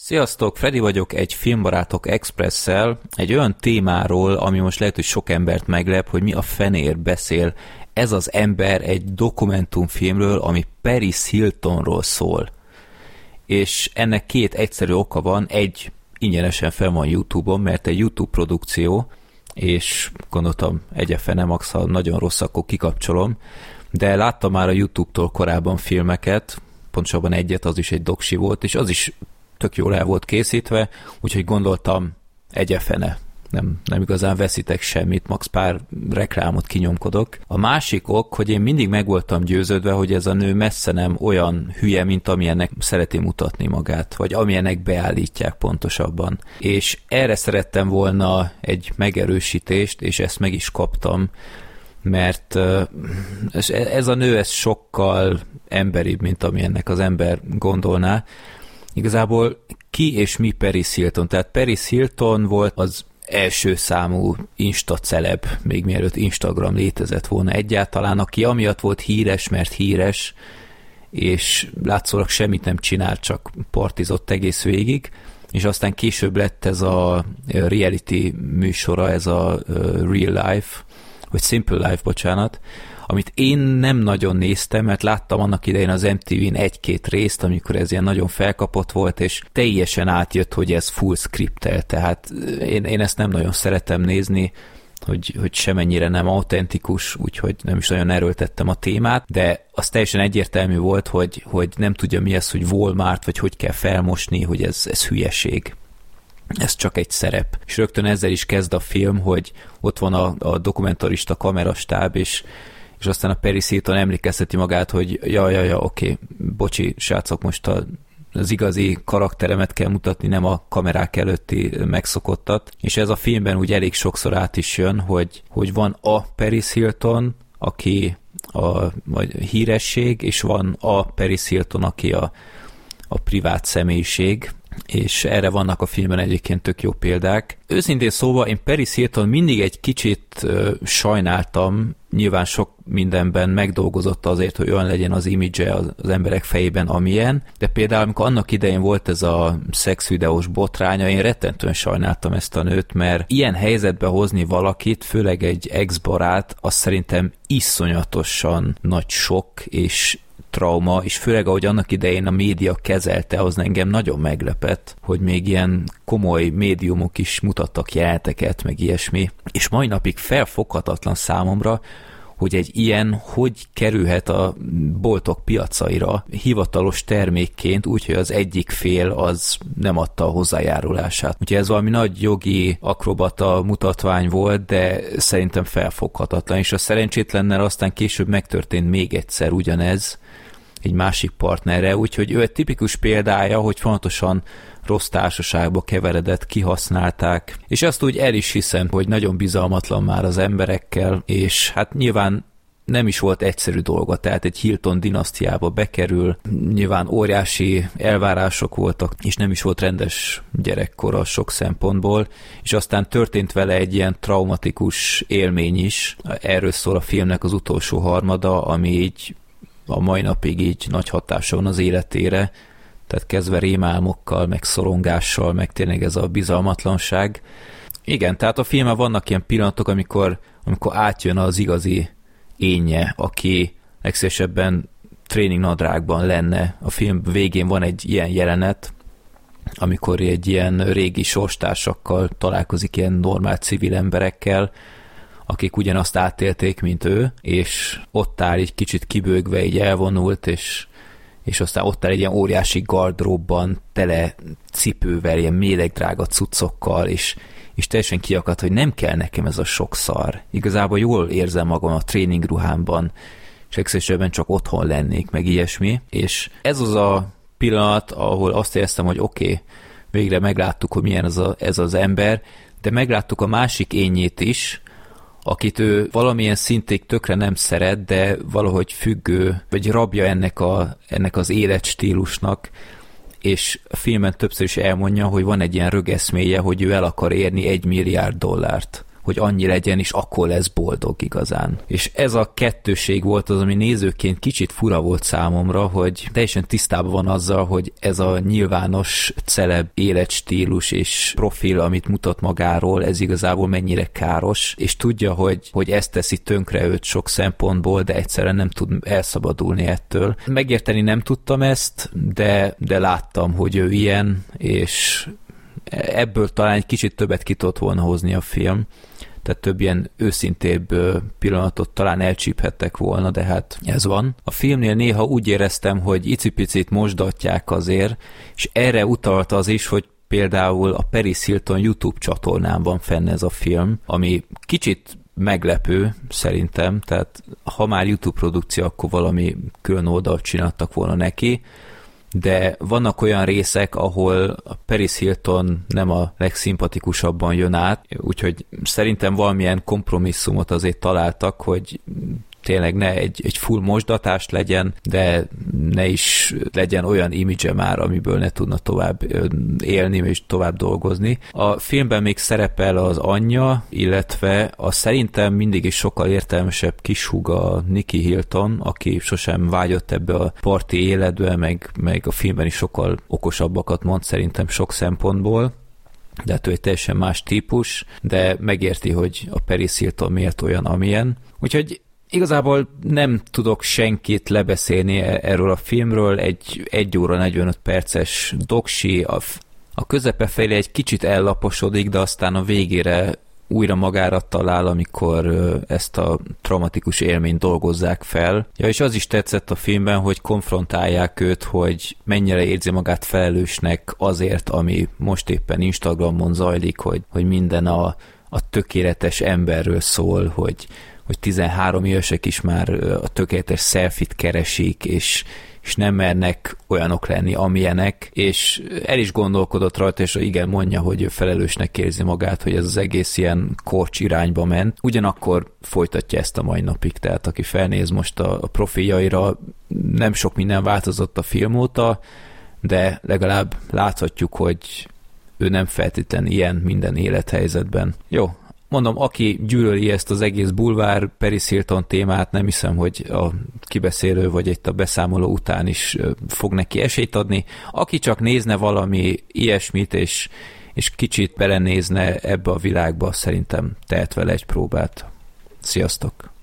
Sziasztok, Freddy vagyok egy Filmbarátok Expressel, egy olyan témáról, ami most lehet, hogy sok embert meglep, hogy mi a fenér beszél ez az ember egy dokumentumfilmről, ami Paris Hiltonról szól. És ennek két egyszerű oka van, egy ingyenesen fel van YouTube-on, mert egy YouTube produkció, és gondoltam, egyefe nem ha nagyon rossz, akkor kikapcsolom, de láttam már a YouTube-tól korábban filmeket, pontosabban egyet, az is egy doksi volt, és az is tök jól el volt készítve, úgyhogy gondoltam, egyefene, nem, nem igazán veszitek semmit, max pár reklámot kinyomkodok. A másik ok, hogy én mindig meg voltam győződve, hogy ez a nő messze nem olyan hülye, mint amilyennek szereti mutatni magát, vagy amilyennek beállítják pontosabban. És erre szerettem volna egy megerősítést, és ezt meg is kaptam, mert ez a nő ez sokkal emberibb, mint amilyennek az ember gondolná. Igazából ki és mi Paris Hilton? Tehát Paris Hilton volt az első számú Insta celeb, még mielőtt Instagram létezett volna egyáltalán, aki amiatt volt híres, mert híres, és látszólag semmit nem csinált, csak partizott egész végig, és aztán később lett ez a reality műsora, ez a Real Life, vagy Simple Life, bocsánat, amit én nem nagyon néztem, mert láttam annak idején az MTV-n egy-két részt, amikor ez ilyen nagyon felkapott volt, és teljesen átjött, hogy ez full scriptel, tehát én, én ezt nem nagyon szeretem nézni, hogy, hogy semennyire nem autentikus, úgyhogy nem is nagyon erőltettem a témát, de az teljesen egyértelmű volt, hogy, hogy nem tudja mi ez, hogy Walmart, vagy hogy kell felmosni, hogy ez, ez hülyeség. Ez csak egy szerep. És rögtön ezzel is kezd a film, hogy ott van a, a dokumentarista kamerastáb, és és aztán a Paris Hilton emlékezteti magát, hogy ja, ja, ja, oké, bocsi, srácok, most a az igazi karakteremet kell mutatni, nem a kamerák előtti megszokottat. És ez a filmben úgy elég sokszor át is jön, hogy, hogy van a Paris Hilton, aki a vagy híresség, és van a Paris Hilton, aki a, a privát személyiség, és erre vannak a filmben egyébként tök jó példák. Őszintén szóval én Paris Hilton mindig egy kicsit sajnáltam, nyilván sok mindenben megdolgozott azért, hogy olyan legyen az imidzse az, az emberek fejében, amilyen, de például amikor annak idején volt ez a szexvideós botránya, én rettentően sajnáltam ezt a nőt, mert ilyen helyzetbe hozni valakit, főleg egy ex-barát, az szerintem iszonyatosan nagy sok, és trauma, és főleg ahogy annak idején a média kezelte, az engem nagyon meglepett, hogy még ilyen komoly médiumok is mutattak jeleneteket, meg ilyesmi, és mai napig felfoghatatlan számomra, hogy egy ilyen hogy kerülhet a boltok piacaira hivatalos termékként, úgyhogy az egyik fél az nem adta a hozzájárulását. Úgyhogy ez valami nagy jogi akrobata mutatvány volt, de szerintem felfoghatatlan, és a szerencsétlennel aztán később megtörtént még egyszer ugyanez, egy másik partnerre, úgyhogy ő egy tipikus példája, hogy fontosan rossz társaságba keveredett, kihasználták, és azt úgy el is hiszem, hogy nagyon bizalmatlan már az emberekkel, és hát nyilván nem is volt egyszerű dolga, tehát egy Hilton dinasztiába bekerül, nyilván óriási elvárások voltak, és nem is volt rendes gyerekkora sok szempontból, és aztán történt vele egy ilyen traumatikus élmény is, erről szól a filmnek az utolsó harmada, ami így a mai napig így nagy hatása van az életére, tehát kezdve rémálmokkal, meg szorongással, meg tényleg ez a bizalmatlanság. Igen, tehát a filmben vannak ilyen pillanatok, amikor, amikor átjön az igazi énje, aki legszívesebben tréning nadrágban lenne. A film végén van egy ilyen jelenet, amikor egy ilyen régi sorstársakkal találkozik ilyen normál civil emberekkel, akik ugyanazt átélték, mint ő, és ott áll egy kicsit kibőgve, így elvonult, és, és aztán ott áll egy ilyen óriási gardróbban, tele cipővel, ilyen mélegdrága cuccokkal, és, és teljesen kiakadt, hogy nem kell nekem ez a sok szar. Igazából jól érzem magam a tréningruhámban, és legszívesebben csak otthon lennék, meg ilyesmi. És ez az a pillanat, ahol azt éreztem, hogy oké, okay, végre megláttuk, hogy milyen ez, a, ez az ember, de megláttuk a másik ényét is, akit ő valamilyen szintig tökre nem szeret, de valahogy függő, vagy rabja ennek, a, ennek az életstílusnak, és a filmen többször is elmondja, hogy van egy ilyen rögeszméje, hogy ő el akar érni egy milliárd dollárt hogy annyi legyen, és akkor lesz boldog igazán. És ez a kettőség volt az, ami nézőként kicsit fura volt számomra, hogy teljesen tisztában van azzal, hogy ez a nyilvános celeb életstílus és profil, amit mutat magáról, ez igazából mennyire káros, és tudja, hogy, hogy ezt teszi tönkre őt sok szempontból, de egyszerűen nem tud elszabadulni ettől. Megérteni nem tudtam ezt, de, de láttam, hogy ő ilyen, és ebből talán egy kicsit többet ki tudott volna hozni a film, tehát több ilyen őszintébb pillanatot talán elcsíphettek volna, de hát ez van. A filmnél néha úgy éreztem, hogy icipicit mosdatják azért, és erre utalt az is, hogy például a Paris Hilton YouTube csatornán van fenn ez a film, ami kicsit meglepő szerintem, tehát ha már YouTube produkció, akkor valami külön oldalt csináltak volna neki, de vannak olyan részek, ahol a Paris Hilton nem a legszimpatikusabban jön át, úgyhogy szerintem valamilyen kompromisszumot azért találtak, hogy tényleg ne egy, egy full mosdatást legyen, de ne is legyen olyan image már, amiből ne tudna tovább élni és tovább dolgozni. A filmben még szerepel az anyja, illetve a szerintem mindig is sokkal értelmesebb kishúga Nikki Hilton, aki sosem vágyott ebbe a parti életbe, meg, meg a filmben is sokkal okosabbakat mond szerintem sok szempontból de hát ő egy teljesen más típus, de megérti, hogy a Paris Hilton miért olyan, amilyen. Úgyhogy Igazából nem tudok senkit lebeszélni e- erről a filmről, egy 1 óra 45 perces doksi, a, a közepe felé egy kicsit ellaposodik, de aztán a végére újra magára talál, amikor ezt a traumatikus élményt dolgozzák fel. Ja, és az is tetszett a filmben, hogy konfrontálják őt, hogy mennyire érzi magát felelősnek azért, ami most éppen Instagramon zajlik, hogy, hogy minden a, a tökéletes emberről szól, hogy hogy 13 évesek is már a tökéletes selfit keresik, és, és nem mernek olyanok lenni, amilyenek, és el is gondolkodott rajta, és igen, mondja, hogy felelősnek érzi magát, hogy ez az egész ilyen korcs irányba ment. Ugyanakkor folytatja ezt a mai napig, tehát aki felnéz most a, a profiljaira, nem sok minden változott a film óta, de legalább láthatjuk, hogy ő nem feltétlen ilyen minden élethelyzetben. Jó, Mondom, aki gyűlöli ezt az egész bulvár Paris Hilton témát, nem hiszem, hogy a kibeszélő vagy egy a beszámoló után is fog neki esélyt adni. Aki csak nézne valami ilyesmit, és, és kicsit belenézne ebbe a világba, szerintem tehet vele egy próbát. Sziasztok!